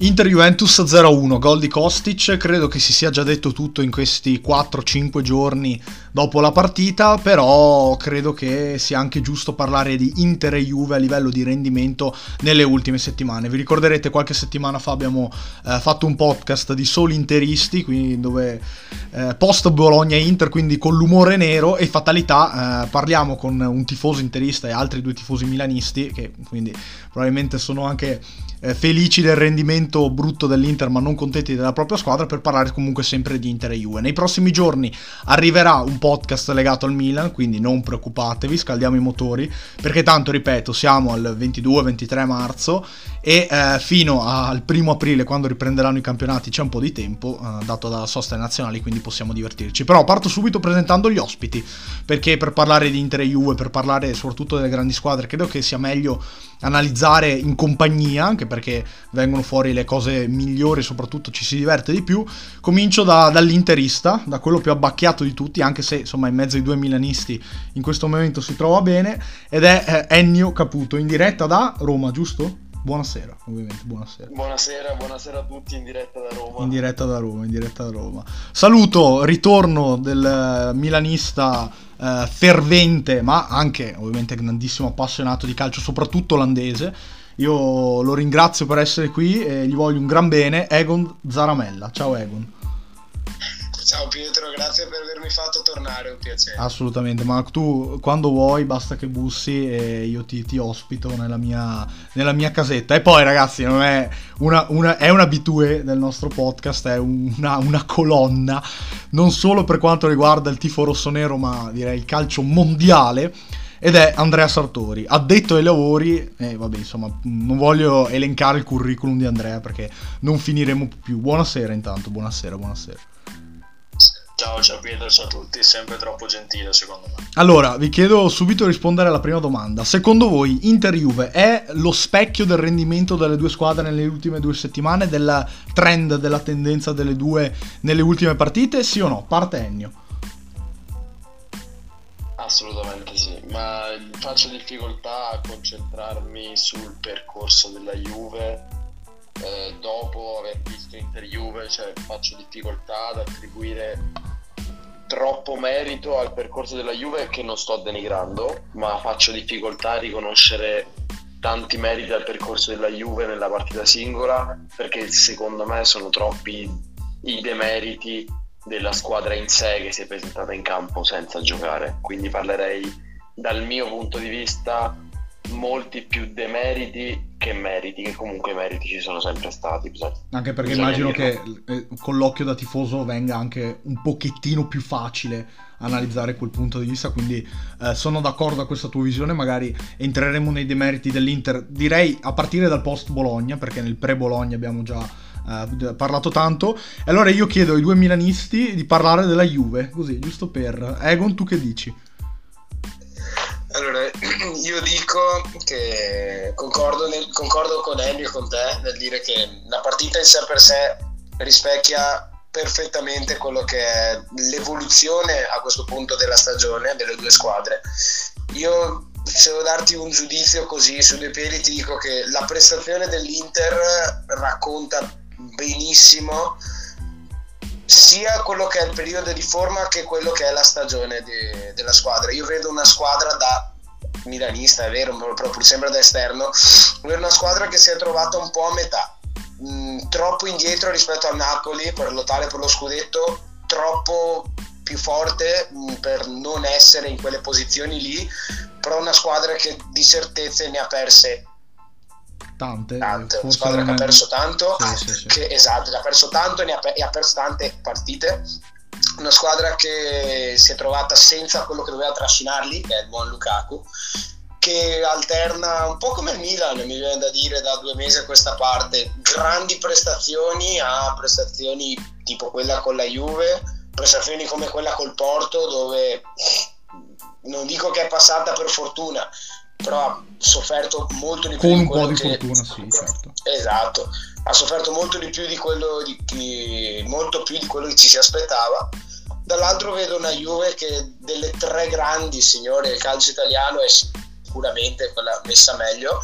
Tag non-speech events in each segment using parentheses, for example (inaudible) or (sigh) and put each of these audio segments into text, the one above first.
Inter-Juventus 0-1, gol di Kostic, credo che si sia già detto tutto in questi 4-5 giorni dopo la partita, però credo che sia anche giusto parlare di Inter e Juve a livello di rendimento nelle ultime settimane. Vi ricorderete qualche settimana fa abbiamo eh, fatto un podcast di soli interisti, quindi dove eh, post Bologna e Inter, quindi con l'umore nero e fatalità, eh, parliamo con un tifoso interista e altri due tifosi milanisti, che quindi probabilmente sono anche eh, felici del rendimento brutto dell'Inter ma non contenti della propria squadra per parlare comunque sempre di Inter e Juve. Nei prossimi giorni arriverà un podcast legato al Milan, quindi non preoccupatevi, scaldiamo i motori, perché tanto ripeto siamo al 22-23 marzo e eh, fino al primo aprile quando riprenderanno i campionati c'è un po' di tempo eh, dato dalla sosta nazionale quindi possiamo divertirci però parto subito presentando gli ospiti perché per parlare di Inter e Juve per parlare soprattutto delle grandi squadre credo che sia meglio analizzare in compagnia anche perché vengono fuori le cose migliori soprattutto ci si diverte di più comincio da, dall'interista da quello più abbacchiato di tutti anche se insomma in mezzo ai due milanisti in questo momento si trova bene ed è eh, Ennio Caputo in diretta da Roma giusto? Buonasera, ovviamente, buonasera. Buonasera, buonasera a tutti in diretta da Roma. In diretta da Roma, in diretta da Roma. Saluto, ritorno del milanista eh, fervente, ma anche ovviamente grandissimo appassionato di calcio, soprattutto olandese. Io lo ringrazio per essere qui e gli voglio un gran bene, Egon Zaramella. Ciao Egon. Ciao Pietro, grazie per avermi fatto tornare, un piacere. Assolutamente, ma tu quando vuoi basta che bussi e io ti, ti ospito nella mia, nella mia, casetta. E poi ragazzi, non è, una, una, è un'abitudine del nostro podcast, è una, una, colonna, non solo per quanto riguarda il tifo rossonero, ma direi il calcio mondiale. Ed è Andrea Sartori, addetto ai lavori, e vabbè insomma non voglio elencare il curriculum di Andrea perché non finiremo più. Buonasera intanto, buonasera, buonasera. Ciao, ciao Pietro, ciao a tutti, sempre troppo gentile secondo me. Allora, vi chiedo subito di rispondere alla prima domanda. Secondo voi Inter-Juve è lo specchio del rendimento delle due squadre nelle ultime due settimane, del trend, della tendenza delle due nelle ultime partite? Sì o no? Parte Ennio. Assolutamente sì, ma faccio difficoltà a concentrarmi sul percorso della Juve eh, dopo aver visto Inter Juve, cioè faccio difficoltà ad attribuire troppo merito al percorso della Juve che non sto denigrando, ma faccio difficoltà a riconoscere tanti meriti al percorso della Juve nella partita singola perché secondo me sono troppi i demeriti della squadra in sé che si è presentata in campo senza giocare. Quindi parlerei dal mio punto di vista molti più demeriti che meriti, che comunque i meriti ci sono sempre stati. Bisogna, anche perché immagino dirlo. che eh, con l'occhio da tifoso venga anche un pochettino più facile analizzare quel punto di vista, quindi eh, sono d'accordo a questa tua visione, magari entreremo nei demeriti dell'Inter, direi a partire dal post Bologna, perché nel pre Bologna abbiamo già Uh, parlato tanto. E allora io chiedo ai due milanisti di parlare della Juve, così, giusto per... Egon, tu che dici? Allora, io dico che concordo, nel, concordo con Ennio e con te nel dire che la partita in sé per sé rispecchia perfettamente quello che è l'evoluzione a questo punto della stagione delle due squadre. Io se devo darti un giudizio così su due piedi ti dico che la prestazione dell'Inter racconta benissimo sia quello che è il periodo di forma che quello che è la stagione de, della squadra. Io vedo una squadra da milanista, è vero, proprio sembra da esterno, vedo una squadra che si è trovata un po' a metà, mh, mm, troppo indietro rispetto al Napoli per lottare per lo scudetto, troppo più forte mh, mm, per non essere in quelle posizioni lì, però una squadra che di certezze ne ha perse tante. Tante, una squadra che ha perso tanto, sì, sì, sì. Che, esatto, ha perso tanto e, ha, e ha perso tante partite. Una squadra che si è trovata senza quello che doveva trascinarli, che è il buon Lukaku, che alterna un po' come il Milan, mi viene da dire da due mesi a questa parte, grandi prestazioni a prestazioni tipo quella con la Juve, prestazioni come quella col Porto, dove non dico che è passata per fortuna, però ha sofferto molto di più con di un po' di che... fortuna sì certo. Esatto. Ha sofferto molto di più di quello di chi... molto più di quello che ci si aspettava dall'altro vedo una Juve che delle tre grandi signore del calcio italiano è sicuramente quella messa meglio.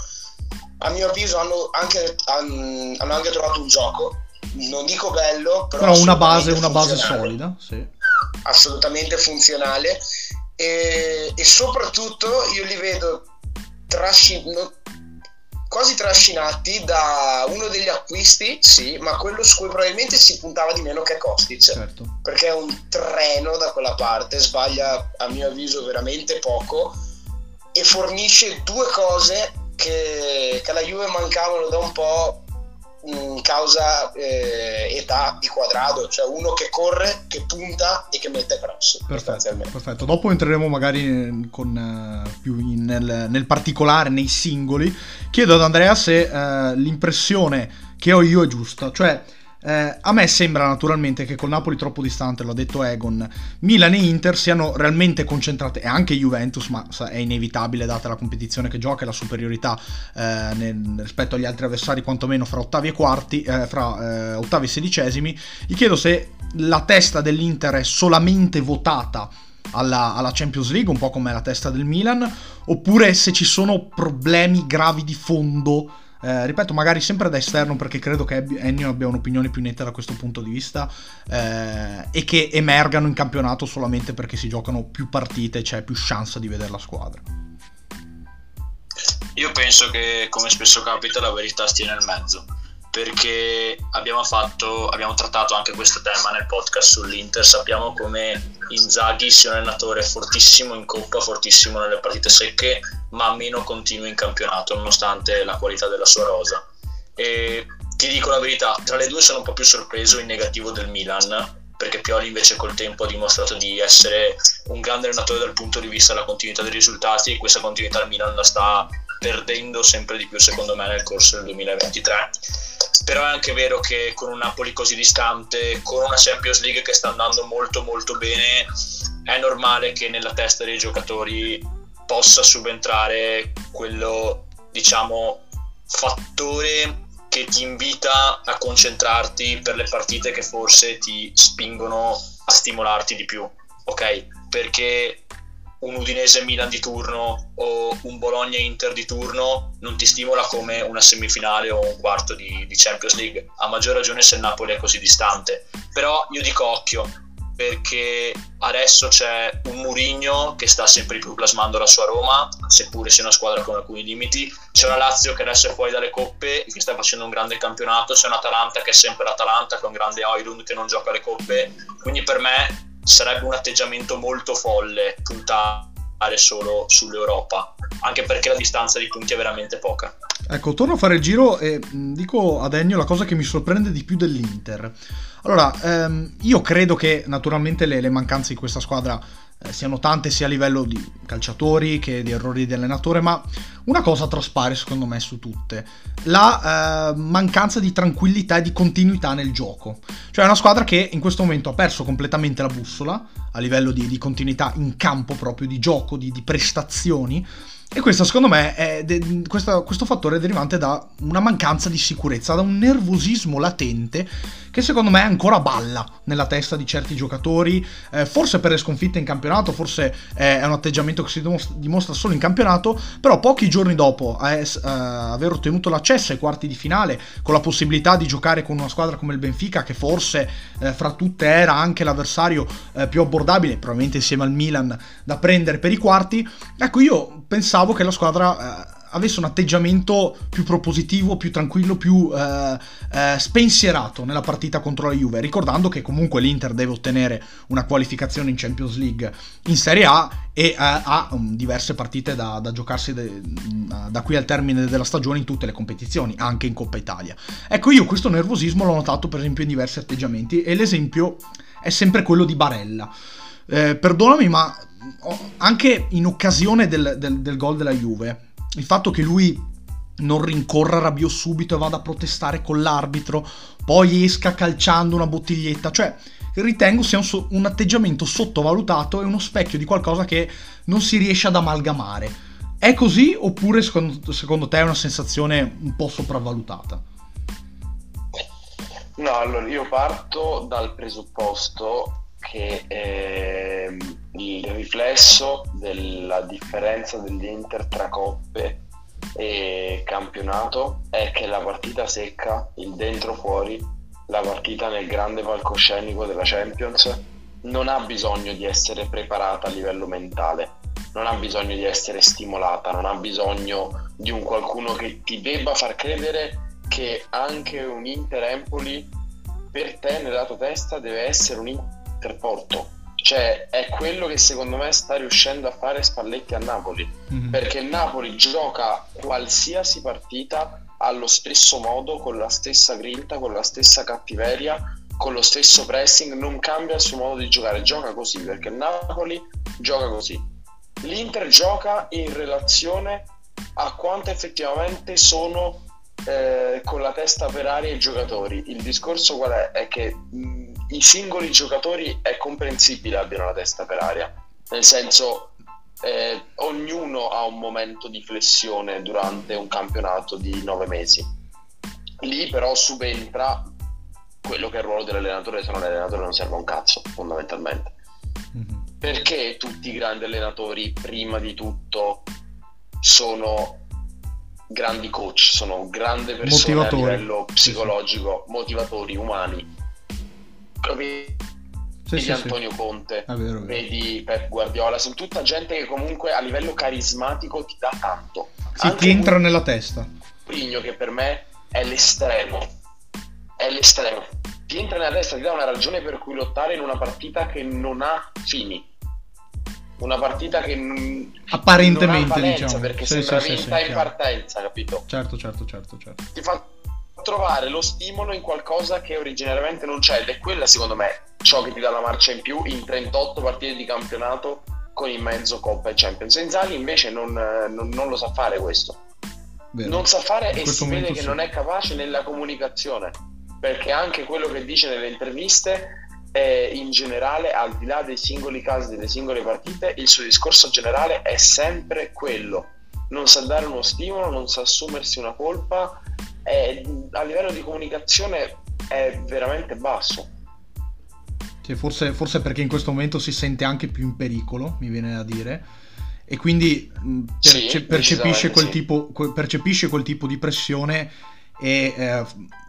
A mio avviso hanno anche, hanno anche trovato un gioco, non dico bello, però, però una base, una base solida, sì. assolutamente funzionale. E, e, soprattutto io li vedo trasci- quasi trascinati da uno degli acquisti, sì, ma quello su cui probabilmente si puntava di meno che Kostic, certo. perché è un treno da quella parte, sbaglia a mio avviso veramente poco e fornisce due cose che, che alla Juve mancavano da un po' in causa eh, età di quadrado, cioè uno che corre, che punta e che mette cross. Perfetto, perfetto. Dopo entreremo magari con, uh, più in, nel, nel, particolare, nei singoli. Chiedo ad Andrea se uh, l'impressione che ho io è giusta, cioè eh, a me sembra naturalmente che col Napoli troppo distante, l'ha detto Egon, Milan e Inter siano realmente concentrate, e anche Juventus, ma è inevitabile data la competizione che gioca e la superiorità eh, nel, rispetto agli altri avversari, quantomeno fra ottavi e quarti, eh, fra eh, ottavi e sedicesimi. Gli chiedo se la testa dell'Inter è solamente votata alla, alla, Champions League, un po' come la testa del Milan, oppure se ci sono problemi gravi di fondo eh, ripeto, magari sempre da esterno perché credo che Ennio abbia un'opinione più netta da questo punto di vista eh, e che emergano in campionato solamente perché si giocano più partite c'è più chance di vedere la squadra. Io penso che, come spesso capita, la verità stia nel mezzo perché abbiamo, fatto, abbiamo trattato anche questo tema nel podcast sull'Inter. Sappiamo come Inzaghi sia un allenatore fortissimo in coppa, fortissimo nelle partite secche, ma meno continuo in campionato, nonostante la qualità della sua rosa. E ti dico la verità, tra le due sono un po' più sorpreso in negativo del Milan, perché Pioli invece col tempo ha dimostrato di essere un grande allenatore dal punto di vista della continuità dei risultati e questa continuità il Milan la sta perdendo sempre di più secondo me nel corso del 2023 però è anche vero che con un Napoli così distante, con una Champions League che sta andando molto molto bene, è normale che nella testa dei giocatori possa subentrare quello, diciamo, fattore che ti invita a concentrarti per le partite che forse ti spingono a stimolarti di più, ok? Perché un Udinese Milan di turno o un Bologna Inter di turno non ti stimola come una semifinale o un quarto di, di, Champions League, a maggior ragione se il Napoli è così distante. Però io dico occhio, perché adesso c'è un Murigno che sta sempre più plasmando la sua Roma, seppure sia una squadra con alcuni limiti. C'è una Lazio che adesso è fuori dalle coppe, che sta facendo un grande campionato. C'è un Atalanta che è sempre l'Atalanta, un grande Oilund che non gioca le coppe. Quindi per me sarebbe un atteggiamento molto folle puntare solo sull'Europa, anche perché la distanza di punti è veramente poca. Ecco, torno a fare il giro e dico ad Ennio la cosa che mi sorprende di più dell'Inter. Allora, ehm, io credo che naturalmente le, le mancanze di questa squadra eh, siano tante sia a livello di calciatori che di errori di allenatore, ma una cosa traspare secondo me su tutte, la eh, mancanza di tranquillità e di continuità nel gioco. Cioè è una squadra che in questo momento ha perso completamente la bussola a livello di, di continuità in campo proprio, di gioco, di, di prestazioni e questo secondo me è de- questo, questo fattore è derivante da una mancanza di sicurezza, da un nervosismo latente che secondo me ancora balla nella testa di certi giocatori, eh, forse per le sconfitte in campionato, forse eh, è un atteggiamento che si dimostra, dimostra, solo in campionato, però pochi giorni dopo eh, eh, aver ottenuto l'accesso ai quarti di finale, con la possibilità di giocare con una squadra come il Benfica, che forse eh, fra tutte era anche l'avversario eh, più abbordabile, probabilmente insieme al Milan, da prendere per i quarti, ecco io pensavo che la squadra avesse un atteggiamento più propositivo, più tranquillo, più eh, eh, spensierato nella partita contro la Juve, ricordando che comunque l'Inter deve ottenere una qualificazione in Champions League in Serie A e eh, ha um, diverse partite da, da giocarsi de, da qui al termine della stagione in tutte le competizioni, anche in Coppa Italia. Ecco, io questo nervosismo l'ho notato per esempio in diversi atteggiamenti e l'esempio è sempre quello di Barella. Eh, perdonami, ma anche in occasione del, del, del gol della Juve, il fatto che lui non rincorra Rabiot subito e vada a protestare con l'arbitro, poi esca calciando una bottiglietta, cioè ritengo sia un, un atteggiamento sottovalutato e uno specchio di qualcosa che non si riesce ad amalgamare. È così oppure secondo, secondo te è una sensazione un po' sopravvalutata? No, allora io parto dal presupposto che ehm, il riflesso della differenza dell'Inter tra coppe e campionato è che la partita secca, il dentro fuori, la partita nel grande palcoscenico della Champions non ha bisogno di essere preparata a livello mentale, non ha bisogno di essere stimolata, non ha bisogno di un qualcuno che ti debba far credere che anche un Inter-Empoli per te nella tua testa deve essere un Inter-Porto. Cioè è quello che secondo me sta riuscendo a fare Spalletti a Napoli, mm-hmm. perché il Napoli gioca qualsiasi partita allo stesso modo, con la stessa grinta, con la stessa cattiveria, con lo stesso pressing, non cambia il suo modo di giocare, gioca così perché il Napoli gioca così. L'Inter gioca in relazione a quanto effettivamente sono eh, con la testa per aria i giocatori. Il discorso qual è? È che mh, i singoli giocatori è comprensibile abbiano la testa per aria, nel senso eh, ognuno ha un momento di flessione durante un campionato di nove mesi. Lì però subentra quello che è il ruolo dell'allenatore, se non l'allenatore non serve un cazzo, fondamentalmente. Mm-hmm. Perché tutti i grandi allenatori, prima di tutto, sono grandi coach, sono grandi persone a livello psicologico, sì, sì. motivatori, umani. Vedi sì, Antonio Conte, vero, vedi Pep Guardiola, sono tutta gente che comunque a livello carismatico ti dà tanto. Sì, ti entra nella testa. Prigno che per me è l'estremo, è l'estremo. Ti entra nella testa, ti dà una ragione per cui lottare in una partita che non ha fini una partita che non, apparentemente non valenza, diciamo. perché sì, sembra sì, vinta sì, in partenza capito? certo certo certo certo. Ti fa trovare lo stimolo in qualcosa che originariamente non c'è ed è quella secondo me ciò che ti dà la marcia in più in 38 partite di campionato con in mezzo Coppa e Champions. Inzaghi invece non, non, non lo sa fare questo. Vero. non sa fare in e si vede che non è capace nella comunicazione perché anche quello che dice nelle interviste eh, in generale, al di là dei singoli casi delle singole partite, il suo discorso generale è sempre quello. Non sa dare uno stimolo, non sa assumersi una colpa, è, a livello di comunicazione è veramente basso. Sì, forse, forse perché in questo momento si sente anche più in pericolo, mi viene da dire, e quindi perce- sì, percepisce, quel sì. tipo, percepisce quel tipo di pressione e eh,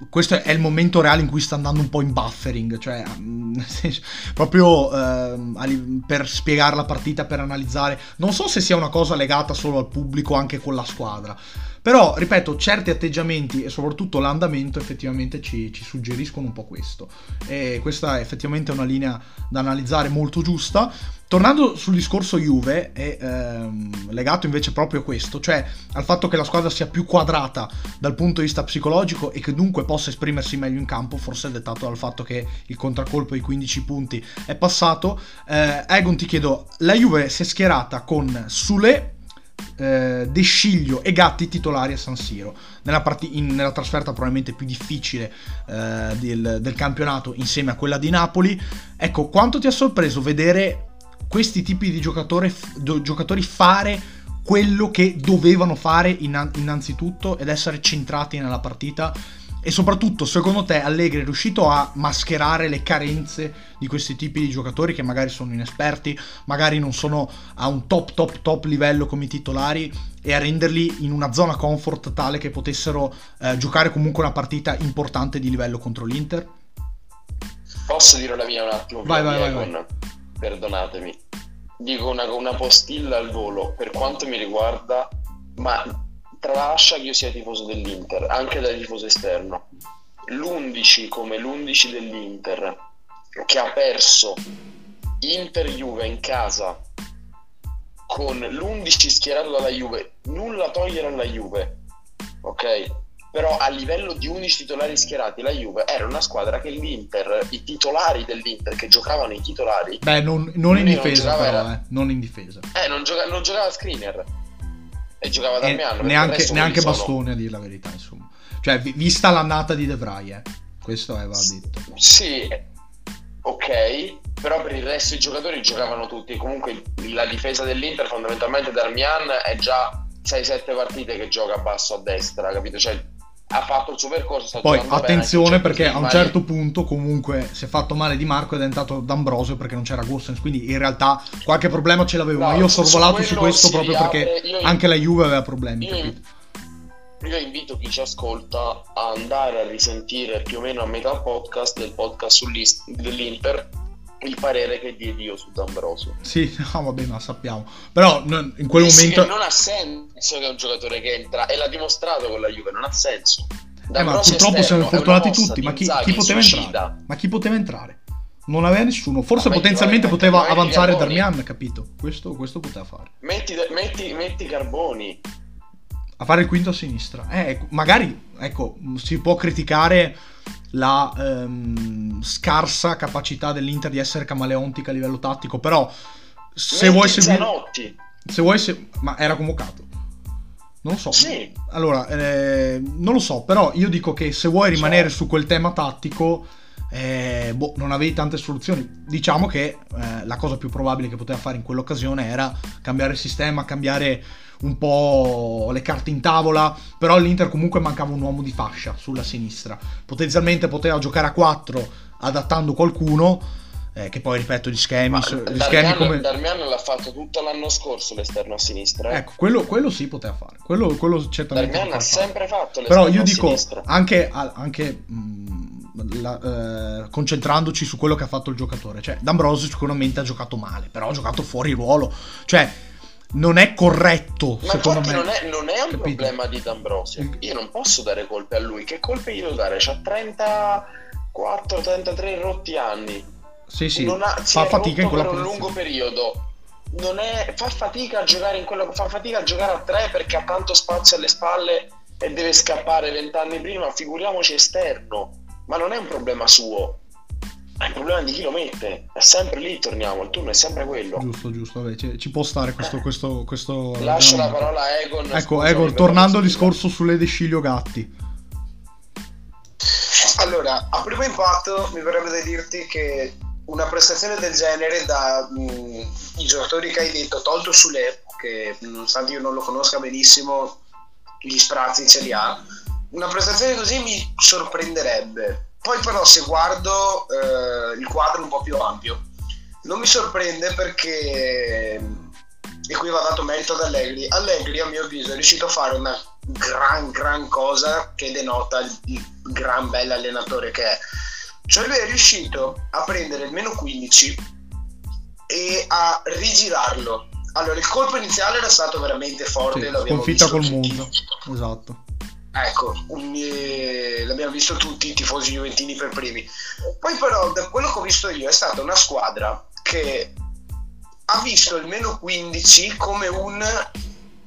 questo è il momento reale in cui sta andando un po' in buffering, cioè mm, (laughs) proprio eh, per spiegare la partita, per analizzare. Non so se sia una cosa legata solo al pubblico, anche con la squadra. Però, ripeto, certi atteggiamenti e soprattutto l'andamento effettivamente ci, ci suggeriscono un po' questo. E questa è effettivamente una linea da analizzare molto giusta. Tornando sul discorso Juve, è ehm, legato invece proprio a questo, cioè al fatto che la squadra sia più quadrata dal punto di vista psicologico e che dunque possa esprimersi meglio in campo, forse è dettato dal fatto che il contraccolpo ai 15 punti è passato. Eh, Egon ti chiedo, la Juve si è schierata con Sule eh, De Sciglio e Gatti titolari a San Siro. Nella, part- in, nella trasferta probabilmente più difficile eh, del, del, campionato insieme a quella di Napoli. Ecco quanto ti ha sorpreso vedere questi tipi di giocatori, giocatori fare quello che dovevano fare innanzitutto ed essere centrati nella partita e soprattutto, secondo te, Allegri è riuscito a mascherare le carenze di questi tipi di giocatori che magari sono inesperti, magari non sono a un top, top, top livello come i titolari e a renderli in una zona comfort tale che potessero eh, giocare comunque una partita importante di livello contro l'Inter? Posso dire la mia un attimo? Vai, vai, vai, vai. Perdonatemi. Dico una, una postilla al volo. Per quanto mi riguarda, ma tralascia che io sia tifoso dell'Inter, anche da tifoso esterno. L'11 come l'11 dell'Inter che ha perso Inter-Juve in casa con l'11 schierato dalla Juve, nulla togliere alla Juve, ok? Però a livello di 11 titolari schierati, la Juve era una squadra che l'Inter, i titolari dell'Inter che giocavano i titolari... Beh, non, non in difesa non però, era... eh, non in difesa. Eh, non, gioca- non giocava screener e giocava da Darmian. Neanche, neanche Bastone, a dire la verità, insomma. Cioè, vista l'annata di De Vrij, eh. questo è va detto. Sì, ok, però per il resto i giocatori giocavano tutti. Comunque la difesa dell'Inter fondamentalmente Darmian è già 6-7 partite che gioca basso a destra, capito? Cioè ha fatto il suo percorso. Poi attenzione perché a un certo punto comunque si è fatto male Di Marco ed è entrato D'Ambrosio perché non c'era Gossens, quindi in realtà qualche problema ce l'avevo, no, ma io ho sorvolato su, questo proprio perché io, anche la Juve aveva problemi. Io, io invito chi ci ascolta a andare a risentire più o meno a metà podcast del podcast dell'Inter il parere che diedi io su D'Ambrosio. Sì, (laughs) no, vabbè, ma sappiamo. Però in quel sì, momento... non ha senso che un giocatore che entra, e l'ha dimostrato con la Juve, non ha senso. Eh, ma purtroppo siamo fortunati tutti, ma chi, chi poteva entrare? Ma chi poteva entrare? Non aveva nessuno, forse ma potenzialmente poteva avanzare Darmian, capito? Questo, questo poteva fare. Metti, metti, metti Carboni. A fare il quinto a sinistra. Eh, magari, ecco, si può criticare la ehm, scarsa capacità dell'Inter di essere camaleontica a livello tattico, però se vuoi seguire... Se vuoi se... Ma era convocato. Non lo so. Sì. Allora, eh, non lo so, però io dico che se vuoi rimanere su quel tema tattico, eh, boh, non avevi tante soluzioni. Diciamo che eh, la cosa più probabile che poteva fare in quell'occasione era cambiare il sistema, cambiare un po' le carte in tavola, però all'Inter comunque mancava un uomo di fascia sulla sinistra. Potenzialmente poteva giocare a 4 adattando qualcuno. Eh, che poi ripeto gli schemi, gli Darmian, schemi come Darmian l'ha fatto tutto l'anno scorso l'esterno a sinistra eh. ecco quello, quello sì poteva fare quello, quello certamente Darmian ha sempre fatto l'esterno però io dico sinistra. anche, anche mh, la, eh, concentrandoci su quello che ha fatto il giocatore. Cioè D'Ambrosio sicuramente ha giocato male però ha giocato fuori ruolo. Cioè non è corretto ma secondo me. non è, non è un Capito? problema di D'Ambrosio. Io non posso dare colpe a lui. Che colpe io devo dare? C'ha 34 33 rotti anni. Sì sì. Non ha, fa fatica in quella per un lungo periodo. Non è, fa fatica a giocare in quello fa fatica a giocare a 3 perché ha tanto spazio alle spalle e deve scappare vent'anni prima. Figuriamoci esterno ma non è un problema suo è il problema di chi lo mette, è sempre lì, torniamo, il turno è sempre quello. Giusto, giusto, vabbè, ci, ci può stare questo... questo, questo Lascio la parola a Egon. Ecco, Egon, tornando al discorso sulle Desciglio Gatti. Allora, a primo impatto mi verrebbe da dirti che una prestazione del genere da mh, i giocatori che hai detto, tolto Sule, che nonostante io non lo conosca benissimo, gli sprazzi ce li ha, una prestazione così mi sorprenderebbe poi però se guardo eh, il quadro un po' più ampio, non mi sorprende perché, e qui va dato merito ad Allegri, Allegri a mio avviso è riuscito a fare una gran gran cosa che denota il, il gran bel allenatore che è. Cioè lui è riuscito a prendere il meno 15 e a rigirarlo. Allora il colpo iniziale era stato veramente forte, sì, sconfitta col mondo, esatto Ecco, eh, l'abbiamo visto tutti i tifosi juventini per primi. Poi però, da quello che ho visto io, è stata una squadra che ha visto il meno 15 come un...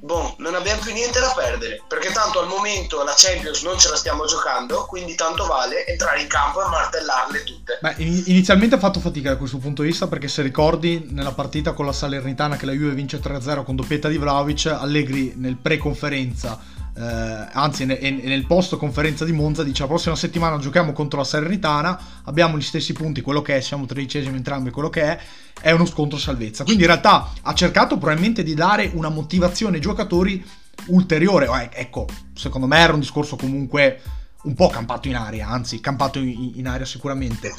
Boh, non abbiamo più niente da perdere, perché tanto al momento la Champions non ce la stiamo giocando, quindi tanto vale entrare in campo e martellarle tutte. Beh, inizialmente ha fatto fatica da questo punto di vista, perché se ricordi nella partita con la Salernitana che la Juve vince 3-0 con doppietta di Vlaovic, Allegri nel pre-conferenza eh, anzi nel, nel post conferenza di Monza dice la prossima settimana giochiamo contro la Salernitana, abbiamo gli stessi punti, quello che è, siamo tredicesimi entrambi, quello che è, è uno scontro salvezza. Quindi in realtà ha cercato probabilmente di dare una motivazione ai giocatori ulteriore. Ecco, secondo me era un discorso comunque un po' campato in aria, anzi campato in, in aria sicuramente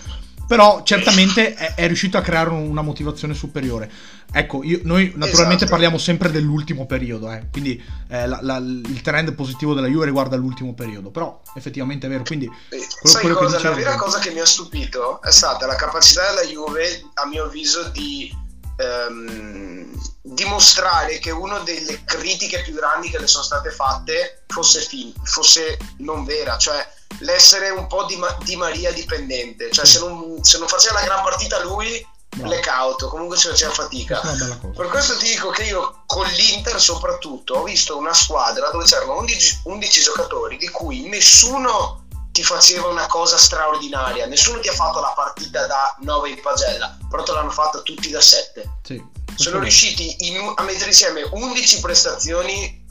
però certamente è, è, riuscito a creare una motivazione superiore. Ecco, io, noi naturalmente esatto. parliamo sempre dell'ultimo periodo, eh, quindi eh, la, la, il trend positivo della Juve riguarda l'ultimo periodo, però effettivamente è vero. Quindi, quello, Sai quello cosa? la vera cosa che mi ha stupito è stata la capacità della Juve, a mio avviso, di ehm, dimostrare che una delle critiche più grandi che le sono state fatte fosse, fin- fosse non vera, cioè l'essere un po' di, Ma- di Maria dipendente, cioè se non, se non faceva la gran partita lui blackout, comunque ci faceva fatica. Per questo ti dico che io con l'Inter soprattutto ho visto una squadra dove c'erano 11, 11 giocatori di cui nessuno ti faceva una cosa straordinaria, nessuno ti ha fatto la partita da 9 in pagella, però te l'hanno fatta tutti da 7. Sì, Sono riusciti in, a mettere insieme 11 prestazioni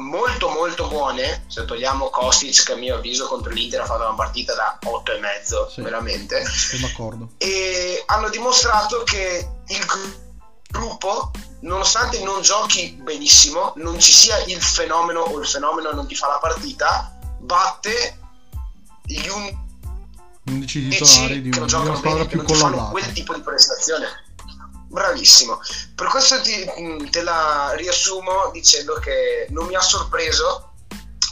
molto molto buone. Se togliamo Kostic che a mio avviso contro l'Inter ha fatto una partita da 8 e mezzo sì, veramente. Sono d'accordo. E hanno dimostrato che il gruppo nonostante non giochi benissimo non ci sia il fenomeno o il fenomeno non ti fa la partita batte gli 11 titolari di, un, di una squadra più collabata quel tipo di prestazione Bravissimo. Per questo ti, te la riassumo dicendo che non mi ha sorpreso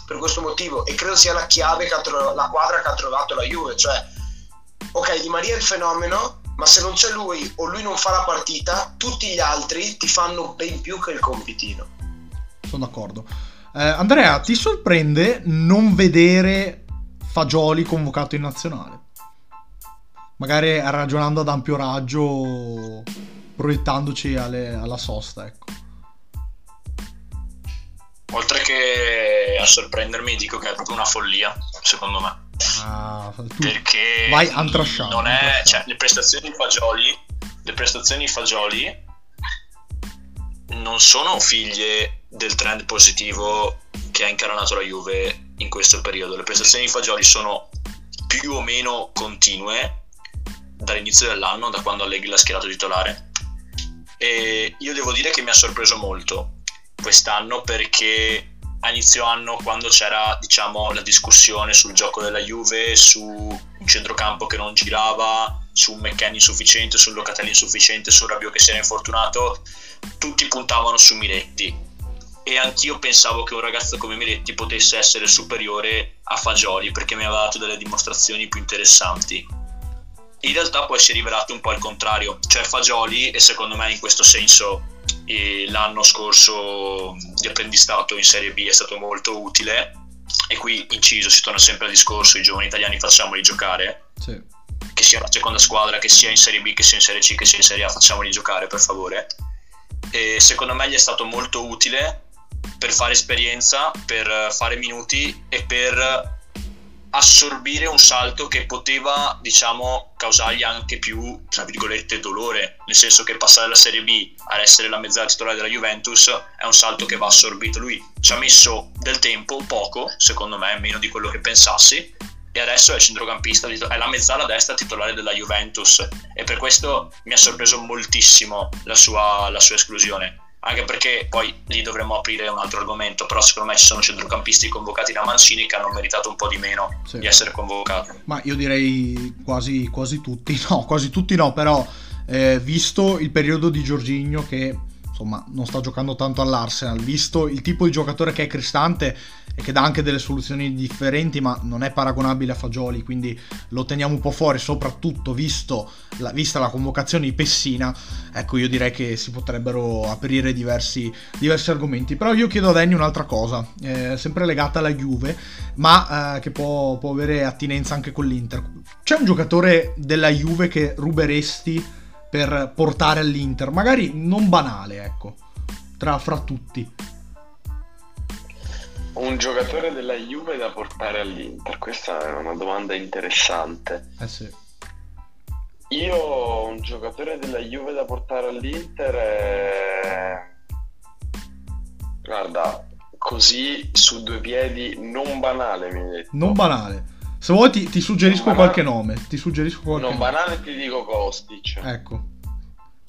per questo motivo e credo sia la chiave che ha trovato, la quadra che ha trovato la Juve, cioè ok Di Maria è il fenomeno, ma se non c'è lui o lui non fa la partita, tutti gli altri ti fanno ben più che il compitino. Sono d'accordo. Eh, Andrea, ti sorprende non vedere Fagioli convocato in nazionale? Magari ragionando ad ampio raggio, proiettandoci alle, alla sosta, ecco. Oltre che a sorprendermi, dico che è proprio una follia, secondo me. Ah, perché vai antrasciato, non è, cioè, le prestazioni di Fagioli, le prestazioni di Fagioli non sono figlie del trend positivo che ha incarnato la Juve in questo periodo. Le prestazioni di Fagioli sono più o meno continue dall'inizio dell'anno, da quando Allegri l'ha schierato titolare. E io devo dire che mi ha sorpreso molto quest'anno perché a inizio anno quando c'era diciamo la discussione sul gioco della Juve, su un centrocampo che non girava, su un McKenny insufficiente, su un Locatelli insufficiente, su Rabiot che si era infortunato, tutti puntavano su Miretti e anch'io pensavo che un ragazzo come Miretti potesse essere superiore a Fagioli perché mi aveva dato delle dimostrazioni più interessanti. In realtà poi si è rivelato un po' il contrario, cioè Fagioli e secondo me in questo senso l'anno scorso di apprendistato in Serie B è stato molto utile. E qui inciso si torna sempre al discorso i giovani italiani facciamoli giocare. Sì. che sia la seconda squadra che sia in Serie B che sia in Serie C che sia in Serie A facciamoli giocare per favore. E secondo me gli è stato molto utile per fare esperienza per fare minuti e per assorbire un salto che poteva, diciamo, causargli anche più, tra virgolette, dolore, nel senso che passare dalla Serie B ad essere la mezzala titolare della Juventus è un salto che va assorbito. Lui. Ci ha messo del tempo, poco, secondo me, meno di quello che pensassi, e adesso è centrocampista, è la mezzala destra titolare della Juventus. E per questo mi ha sorpreso moltissimo la sua, la sua esclusione anche perché poi lì dovremmo aprire un altro argomento, però secondo me ci sono centrocampisti convocati da Mancini che hanno meritato un po' di meno sì. di essere convocati. Ma io direi quasi, quasi tutti, (laughs) no, quasi tutti no, però eh, visto il periodo di Giorginio che insomma non sta giocando tanto all'Arsenal, visto il tipo di giocatore che è Cristante e che dà anche delle soluzioni differenti, ma non è paragonabile a Fagioli, quindi lo teniamo un po' fuori, soprattutto la, vista la convocazione di Pessina, ecco io direi che si potrebbero aprire diversi, diversi argomenti. Però io chiedo a Danny un'altra cosa, eh, sempre legata alla Juve, ma eh, che può, può avere attinenza anche con l'Inter. C'è un giocatore della Juve che ruberesti per portare all'Inter, magari non banale, ecco, tra, fra tutti. Un giocatore della Juve da portare all'Inter, questa è una domanda interessante. Eh sì. Io un giocatore della Juve da portare all'Inter è... Guarda, così su due piedi non banale mi hai detto. Non banale. Se vuoi ti, ti suggerisco qualche nome. Ti suggerisco qualche non nome. banale ti dico Kostic. Ecco.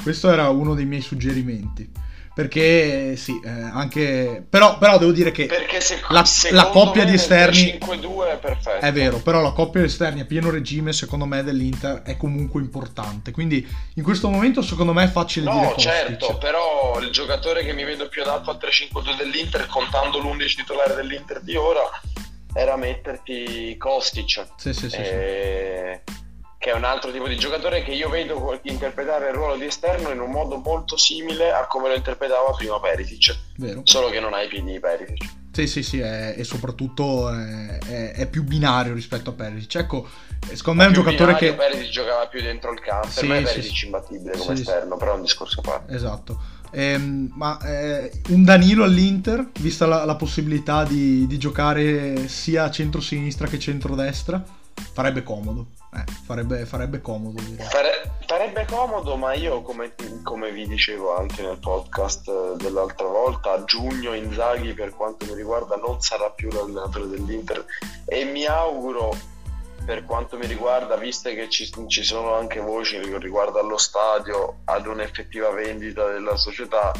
Questo era uno dei miei suggerimenti. Perché sì, eh, anche... Però, però, devo dire che se, la, la, coppia di esterni... 5-2 è perfetto. È vero, però la coppia di esterni a pieno regime secondo me dell'Inter è comunque importante. Quindi in questo momento secondo me è facile no, dire No, certo, però il giocatore che mi vedo più adatto al 3-5-2 dell'Inter, contando l'11 titolare dell'Inter di ora, era metterti Kostic. Sì, sì, sì, e... sì che è un altro tipo di giocatore che io vedo interpretare il ruolo di esterno in un modo molto simile a come lo interpretava prima Perisic, Vero. solo che non ha i piedi di Perisic. Sì, sì, sì, è, e soprattutto è, è, è, più binario rispetto a Perisic. Ecco, secondo me è un giocatore binario, che... Perisic giocava più dentro il campo, sì, per me Perisic sì, imbattibile come sì, esterno, però è un discorso a parte. Esatto. Ehm, ma eh, un Danilo all'Inter, vista la, la possibilità di, di giocare sia centro-sinistra che centro-destra, farebbe comodo. Eh, farebbe, farebbe, comodo. Fare, farebbe comodo, ma io come, come, vi dicevo anche nel podcast dell'altra volta, a giugno Inzaghi per quanto mi riguarda non sarà più l'allenatore dell'Inter e mi auguro per quanto mi riguarda, visto che ci, ci sono anche voci riguardo allo stadio, ad un'effettiva vendita della società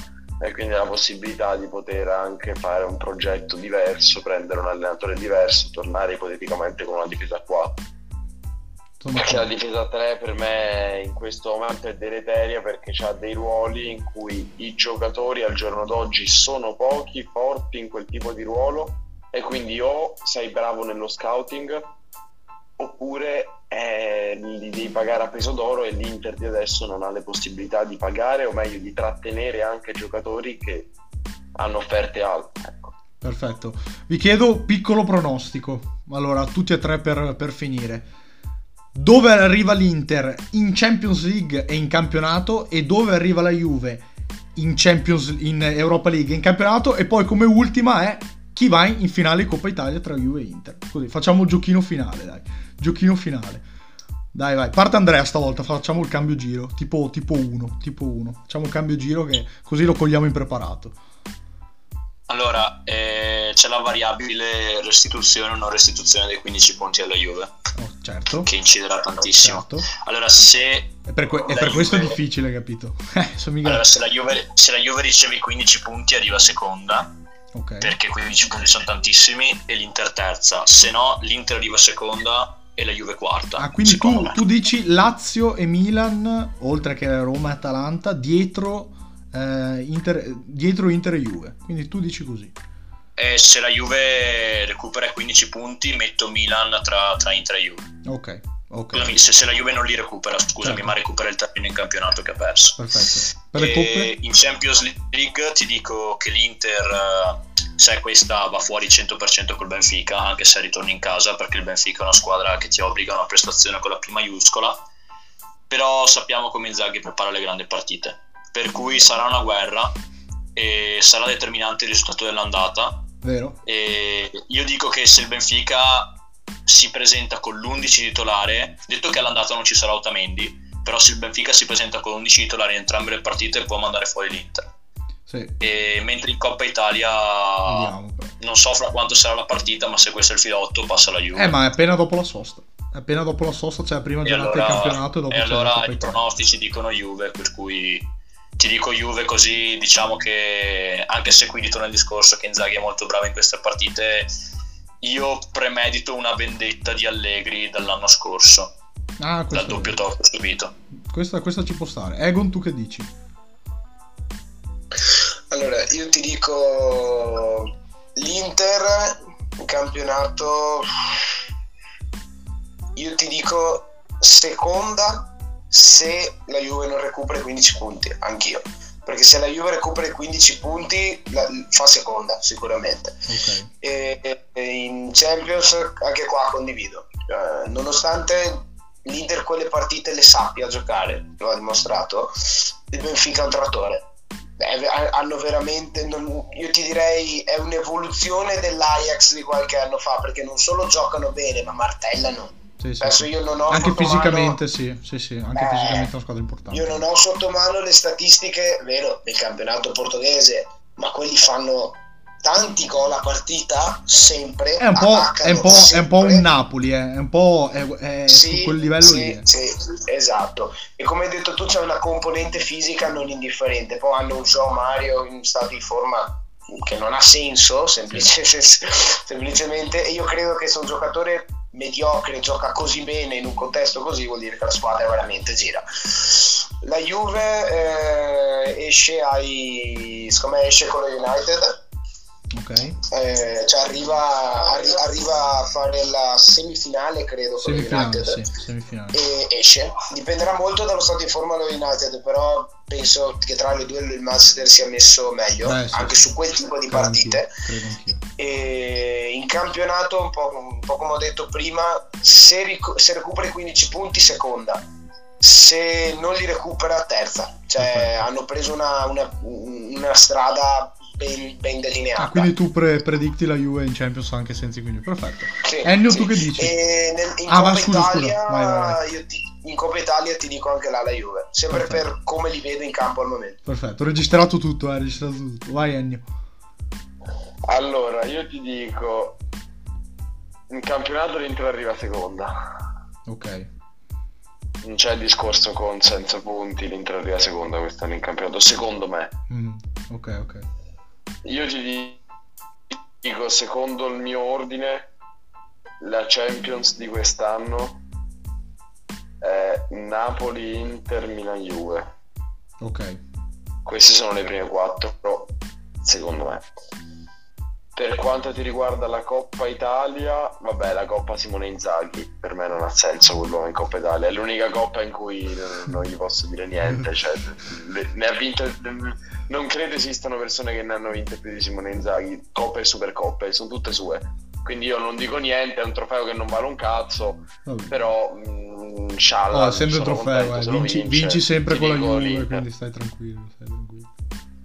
e quindi la possibilità di poter anche fare un progetto diverso, prendere un allenatore diverso, tornare ipoteticamente con una difesa 4 perché la difesa 3 per me in questo momento è deleteria perché ha dei ruoli in cui i giocatori al giorno d'oggi sono pochi, forti in quel tipo di ruolo e quindi o sei bravo nello scouting oppure eh, li devi pagare a peso d'oro e l'Inter di adesso non ha le possibilità di pagare o meglio di trattenere anche giocatori che hanno offerte alte. Ecco. Perfetto. Vi chiedo piccolo pronostico. Allora, tutti e tre per, per finire. Dove arriva l'Inter in Champions League e in campionato e dove arriva la Juve in, Champions, in Europa League e in campionato e poi come ultima è chi va in finale Coppa Italia tra Juve e Inter. Così facciamo il giochino finale, dai. Giochino finale. Dai, vai. Parte Andrea stavolta, facciamo il cambio giro. Tipo 1. Tipo 1. Facciamo il cambio giro che così lo cogliamo impreparato. Allora, eh, c'è la variabile restituzione o non restituzione dei 15 punti alla Juve. Oh, certo. Che inciderà tantissimo. Certo. Allora, se... È per, que- per Juve... questo è difficile, capito? (laughs) Eh, allora, se la, Juve, se la Juve riceve i 15 punti arriva seconda Okay. Perché 15 punti sono tantissimi e l'Inter terza. Se no, l'Inter arriva seconda e la Juve quarta. Ah, quindi tu, tu, dici Lazio e Milan, oltre che Roma e Atalanta, dietro, eh, Inter, dietro Inter e Juve. Quindi tu dici così. E se la Juve recupera 15 punti, metto Milan tra, tra Inter e Juve. Ok. Okay. Scusami, se, se, la Juve non li recupera, scusami, certo. ma recupera il termine in campionato che ha perso. Perfetto. Per? In Champions League ti dico che l'Inter, eh, se questa va fuori 100% col Benfica, anche se ritorni in casa, perché il Benfica è una squadra che ti obbliga a una prestazione con la P maiuscola. Però sappiamo come Inzaghi prepara le grandi partite. Per cui sarà una guerra e sarà determinante il risultato dell'andata. Vero. E io dico che se il Benfica si presenta con l'11 titolare, detto che all'andata non ci sarà Otamendi, però se il Benfica si presenta con 11 titolari in entrambe le partite può mandare fuori l'Inter. Sì. E mentre in Coppa Italia Andiamo, non so fra quanto sarà la partita, ma se questo è il filotto passa la Juve. Eh, ma è appena dopo la sosta. Appena dopo la sosta c'è la prima giornata allora, del campionato e dopo e allora i pronostici dicono Juve, per cui ti dico Juve così diciamo che anche se qui ritorna il discorso che Inzaghi è molto bravo in queste partite io premedito una vendetta di Allegri dall'anno scorso. Ah, dal doppio tocco subito. Questa, questa ci può stare. Egon, tu che dici? Allora, io ti dico l'Inter in campionato. Io ti dico seconda se la Juve non recupera i 15 punti, anch'io perché se la Juve recupera i 15 punti la, fa seconda sicuramente okay. e, e, in Champions anche qua condivido eh, nonostante l'Inter quelle partite le sappia giocare lo ha dimostrato il Benfica è un trattore hanno veramente non, io ti direi è un'evoluzione dell'Ajax di qualche anno fa perché non solo giocano bene ma martellano sì, sì, Adesso io non ho anche fisicamente mano... sì, sì, sì, anche eh, fisicamente è una squadra importante. Io non ho sotto mano le statistiche, vero, del campionato portoghese, ma quelli fanno tanti gol a partita sempre. È un po', è un, po', è un, po un Napoli, eh. è un po' è, è sì, su quel livello sì, lì. Eh. Sì, esatto. E come hai detto tu c'è una componente fisica non indifferente, poi hanno un show Mario in stato di forma che non ha senso, semplice, (laughs) semplicemente, e io credo che se un giocatore mediocre gioca così bene in un contesto così vuol dire che la squadra veramente gira la Juve eh, esce ai secondo me esce con lo United ok eh, cioè arriva, arri- arriva, a fare la semifinale credo con semifinale, sì, semifinale. e esce dipenderà molto dallo stato di forma dello United però penso che tra le due il Manchester sia messo meglio Beh, sì, anche sì. su quel tipo di Credo partite anch'io, credo anch'io. e in campionato un po', un po' come ho detto prima se, ric- se recupera i 15 punti seconda se non li recupera terza cioè Perfetto. hanno preso una, una, una strada ben, ben delineata Ah, quindi tu pre- predicti la Juve in Champions anche senza i 15 perfetto Sì, Ennio sì. tu che dici? Nel- in Ah, Coppa scusa, scusa. Italia Vai, vai, vai. io ti- in Coppa Italia ti dico anche là la Juve sempre Perfetto. per come li vedo in campo al momento perfetto registrato tutto eh, registrato tutto vai Ennio Allora, io ti dico, in campionato l'Inter arriva seconda. ok Non c'è discorso con senza punti, l'Inter arriva seconda quest'anno in campionato, secondo me. Mm, ok ok Io ti dico, secondo il mio ordine, la Champions di quest'anno è Napoli, Inter, Milan, Juve. ok Queste sono le prime quattro, secondo me. Per quanto ti riguarda la Coppa Italia, vabbè, la Coppa Simone Inzaghi per me non ha senso quello in Coppa Italia. È l'unica Coppa in cui non, gli posso dire niente. Cioè, ne ha vinte. Non credo esistano persone che ne hanno vinte più di Simone Inzaghi. Coppe e Supercoppe, sono tutte sue. Quindi io non dico niente, è un trofeo che non vale un cazzo. Vabbè. Però. Mh, scialla, oh, sempre un trofeo, eh. vinci, vince, vinci, sempre con la Juve, quindi stai tranquillo, stai tranquillo.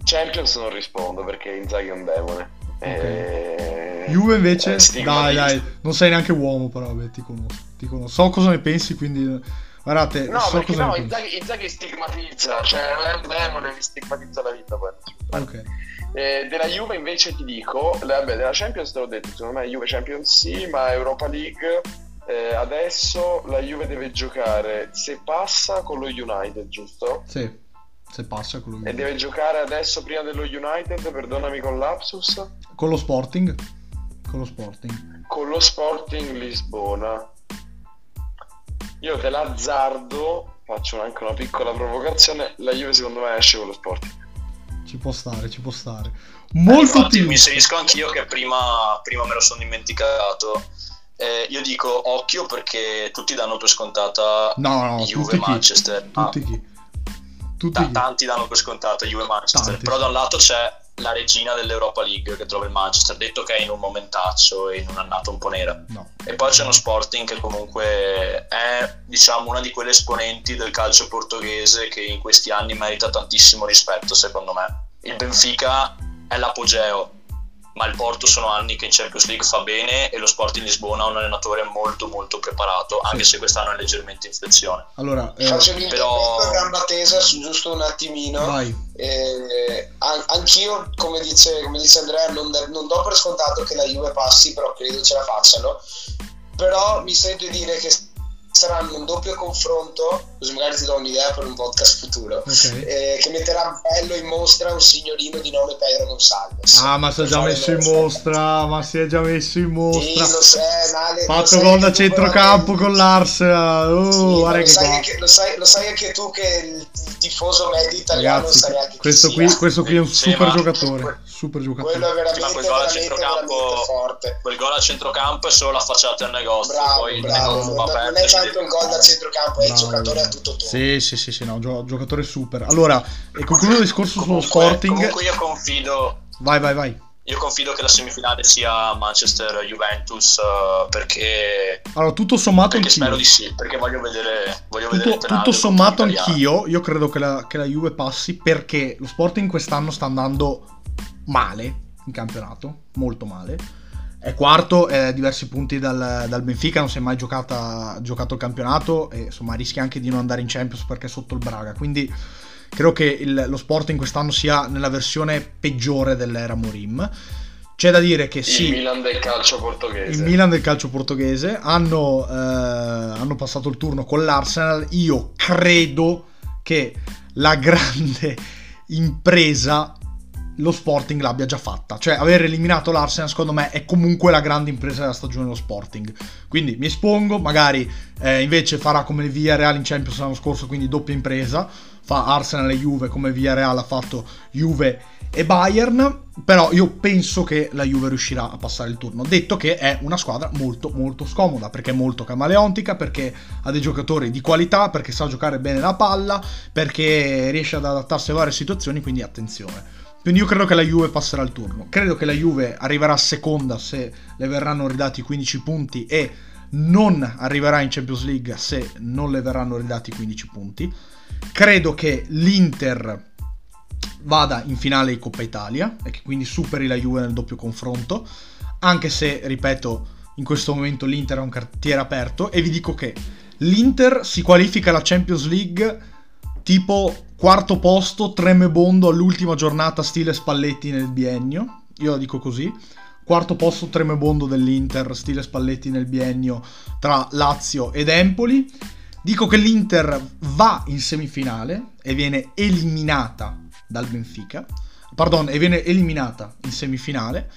Champions non rispondo perché Inzaghi è un demone. Okay. Eh, Juve invece, eh, dai, dai, non sei neanche uomo, però vabbè, ti conosco, ti conosco. So cosa ne pensi, quindi guardate, no, so perché no, Inzaghi, Inzaghi stigmatizza, cioè che stigmatizza la vita. Poi. Ok. Eh, della Juve invece ti dico, vabbè, della Champions te l'ho detto, secondo me Juve Champions sì, ma Europa League eh, adesso la Juve deve giocare se passa con lo United, giusto? Sì se passa con lui. E deve giocare adesso prima dello United, perdonami con l'Apsus. Con lo Sporting. Con lo Sporting. Con lo Sporting Lisbona. Io te l'azzardo, faccio anche una piccola provocazione, la Juve secondo me esce con lo Sporting. Ci può stare, ci può stare. Molto eh, infatti, mi inserisco anch'io che prima, prima me lo sono dimenticato. Eh, io dico occhio perché tutti danno per scontata no, no, Juve Manchester. Tutti ah. chi? Tutti... tanti danno per scontato Juve Manchester, tanti. però da un lato c'è la regina dell'Europa League che trova il Manchester, detto che è in un momentaccio e in un'annata un po' nera. No. E poi c'è uno Sporting che comunque è diciamo una di quelle esponenti del calcio portoghese che in questi anni merita tantissimo rispetto secondo me. Il Benfica è l'apogeo ma il Porto sono anni che in Champions League fa bene e lo Sport in Lisbona ha un allenatore molto molto preparato, anche sì. se quest'anno è leggermente in flessione. Allora, eh... faccio però... a gamba tesa su giusto un attimino. Vai. Eh, an- anch'io, come dice, come dice Andrea, non, non do per scontato che la Juve passi, però credo ce la facciano. Però mi sento dire che saranno un doppio confronto, così magari ti do un'idea per un podcast futuro, okay. eh, che metterà bello in mostra un signorino di nome Pedro Gonsalves. Ah, ma si è già messo in mostra, ma si è già messo in mostra. Sì, lo sai, Nale, Fatto gol da centrocampo con l'Arsenal. Oh, sì, lo, sai che, lo, sai, lo, sai anche tu che il tifoso medio italiano Ragazzi, neanche questo qui, questo qui è un sì, super giocatore super giocatore. Quello è veramente, quel gol, veramente, veramente forte. Quel gol a centrocampo è solo la facciata al negozio. Bravo, poi bravo. Non, non è tanto il gol da centrocampo, è il giocatore a tutto tondo. Sì, sì, sì, sì, no, giocatore super. Allora, e concludo il discorso sullo Sporting. Comunque io confido... Vai, vai, vai. Io confido che la semifinale sia Manchester-Juventus uh, perché... Allora, tutto sommato perché spero di sì, perché voglio vedere... Voglio tutto, vedere tutto sommato anch'io, io credo che la, che la Juve passi perché lo Sporting quest'anno sta andando male in campionato, molto male. È quarto, è diversi punti dal, dal Benfica, non si è mai giocata, giocato il campionato e insomma rischia anche di non andare in Champions perché è sotto il Braga. Quindi credo che il, lo Sporting quest'anno sia nella versione peggiore dell'era Morim. C'è da dire che sì. Il Milan del calcio portoghese. Il Milan del calcio portoghese. Hanno, eh, hanno passato il turno con l'Arsenal. Io credo che la grande impresa lo Sporting l'abbia già fatta. Cioè, aver eliminato l'Arsenal, secondo me, è comunque la grande impresa della stagione dello Sporting. Quindi mi espongo, magari eh, invece farà come il Villarreal in Champions l'anno scorso, quindi doppia impresa. Fa Arsenal e Juve come Villarreal ha fatto Juve e Bayern. Però io penso che la Juve riuscirà a passare il turno. Detto che è una squadra molto molto scomoda, perché è molto camaleontica, perché ha dei giocatori di qualità, perché sa giocare bene la palla, perché riesce ad adattarsi a varie situazioni, quindi attenzione. Quindi io credo che la Juve passerà il turno. Credo che la Juve arriverà seconda se le verranno ridati 15 punti e non arriverà in Champions League se non le verranno ridati 15 punti. Credo che l'Inter vada in finale di Coppa Italia e che quindi superi la Juve nel doppio confronto, anche se, ripeto, in questo momento l'Inter è un cartiere aperto e vi dico che l'Inter si qualifica alla Champions League tipo quarto posto, tremebondo all'ultima giornata stile Spalletti nel biennio, io la dico così, quarto posto tremebondo dell'Inter stile Spalletti nel biennio tra Lazio ed Empoli, dico che l'Inter va in semifinale e viene eliminata dal Benfica, pardon, e viene eliminata in semifinale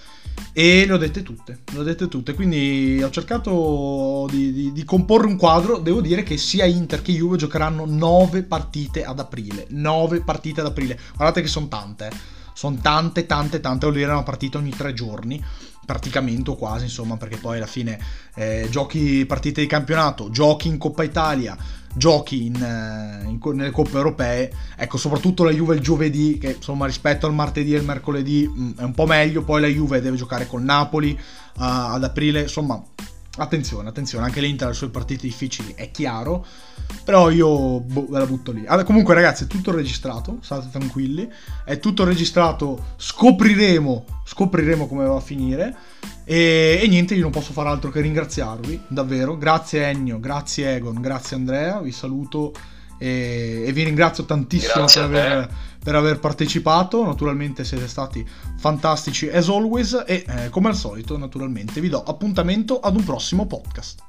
e le ho dette tutte, le ho dette tutte, quindi ho cercato di, di, di, comporre un quadro, devo dire che sia Inter che Juve giocheranno 9 partite ad aprile, 9 partite ad aprile, guardate che sono tante, eh. sono tante, tante, tante, vuol dire una partita ogni tre giorni, praticamente o quasi, insomma, perché poi alla fine eh, giochi partite di campionato, giochi in Coppa Italia, giochi in, eh, in, nelle coppe europee. Ecco, soprattutto la Juve il giovedì, che insomma rispetto al martedì e il mercoledì mh, mm, è un po' meglio. Poi la Juve deve giocare con Napoli uh, ad aprile, insomma Attenzione, attenzione, anche l'Inter ha le sue partite difficili, è chiaro, però io boh, ve la butto lì. Allora, comunque ragazzi, è tutto registrato, state tranquilli, è tutto registrato, scopriremo, scopriremo come va a finire e, e, niente, io non posso fare altro che ringraziarvi, davvero. Grazie Ennio, grazie Egon, grazie Andrea, vi saluto e, e vi ringrazio tantissimo per aver, per aver, partecipato. Naturalmente siete stati fantastici as always e eh, come al solito naturalmente vi do appuntamento ad un prossimo podcast.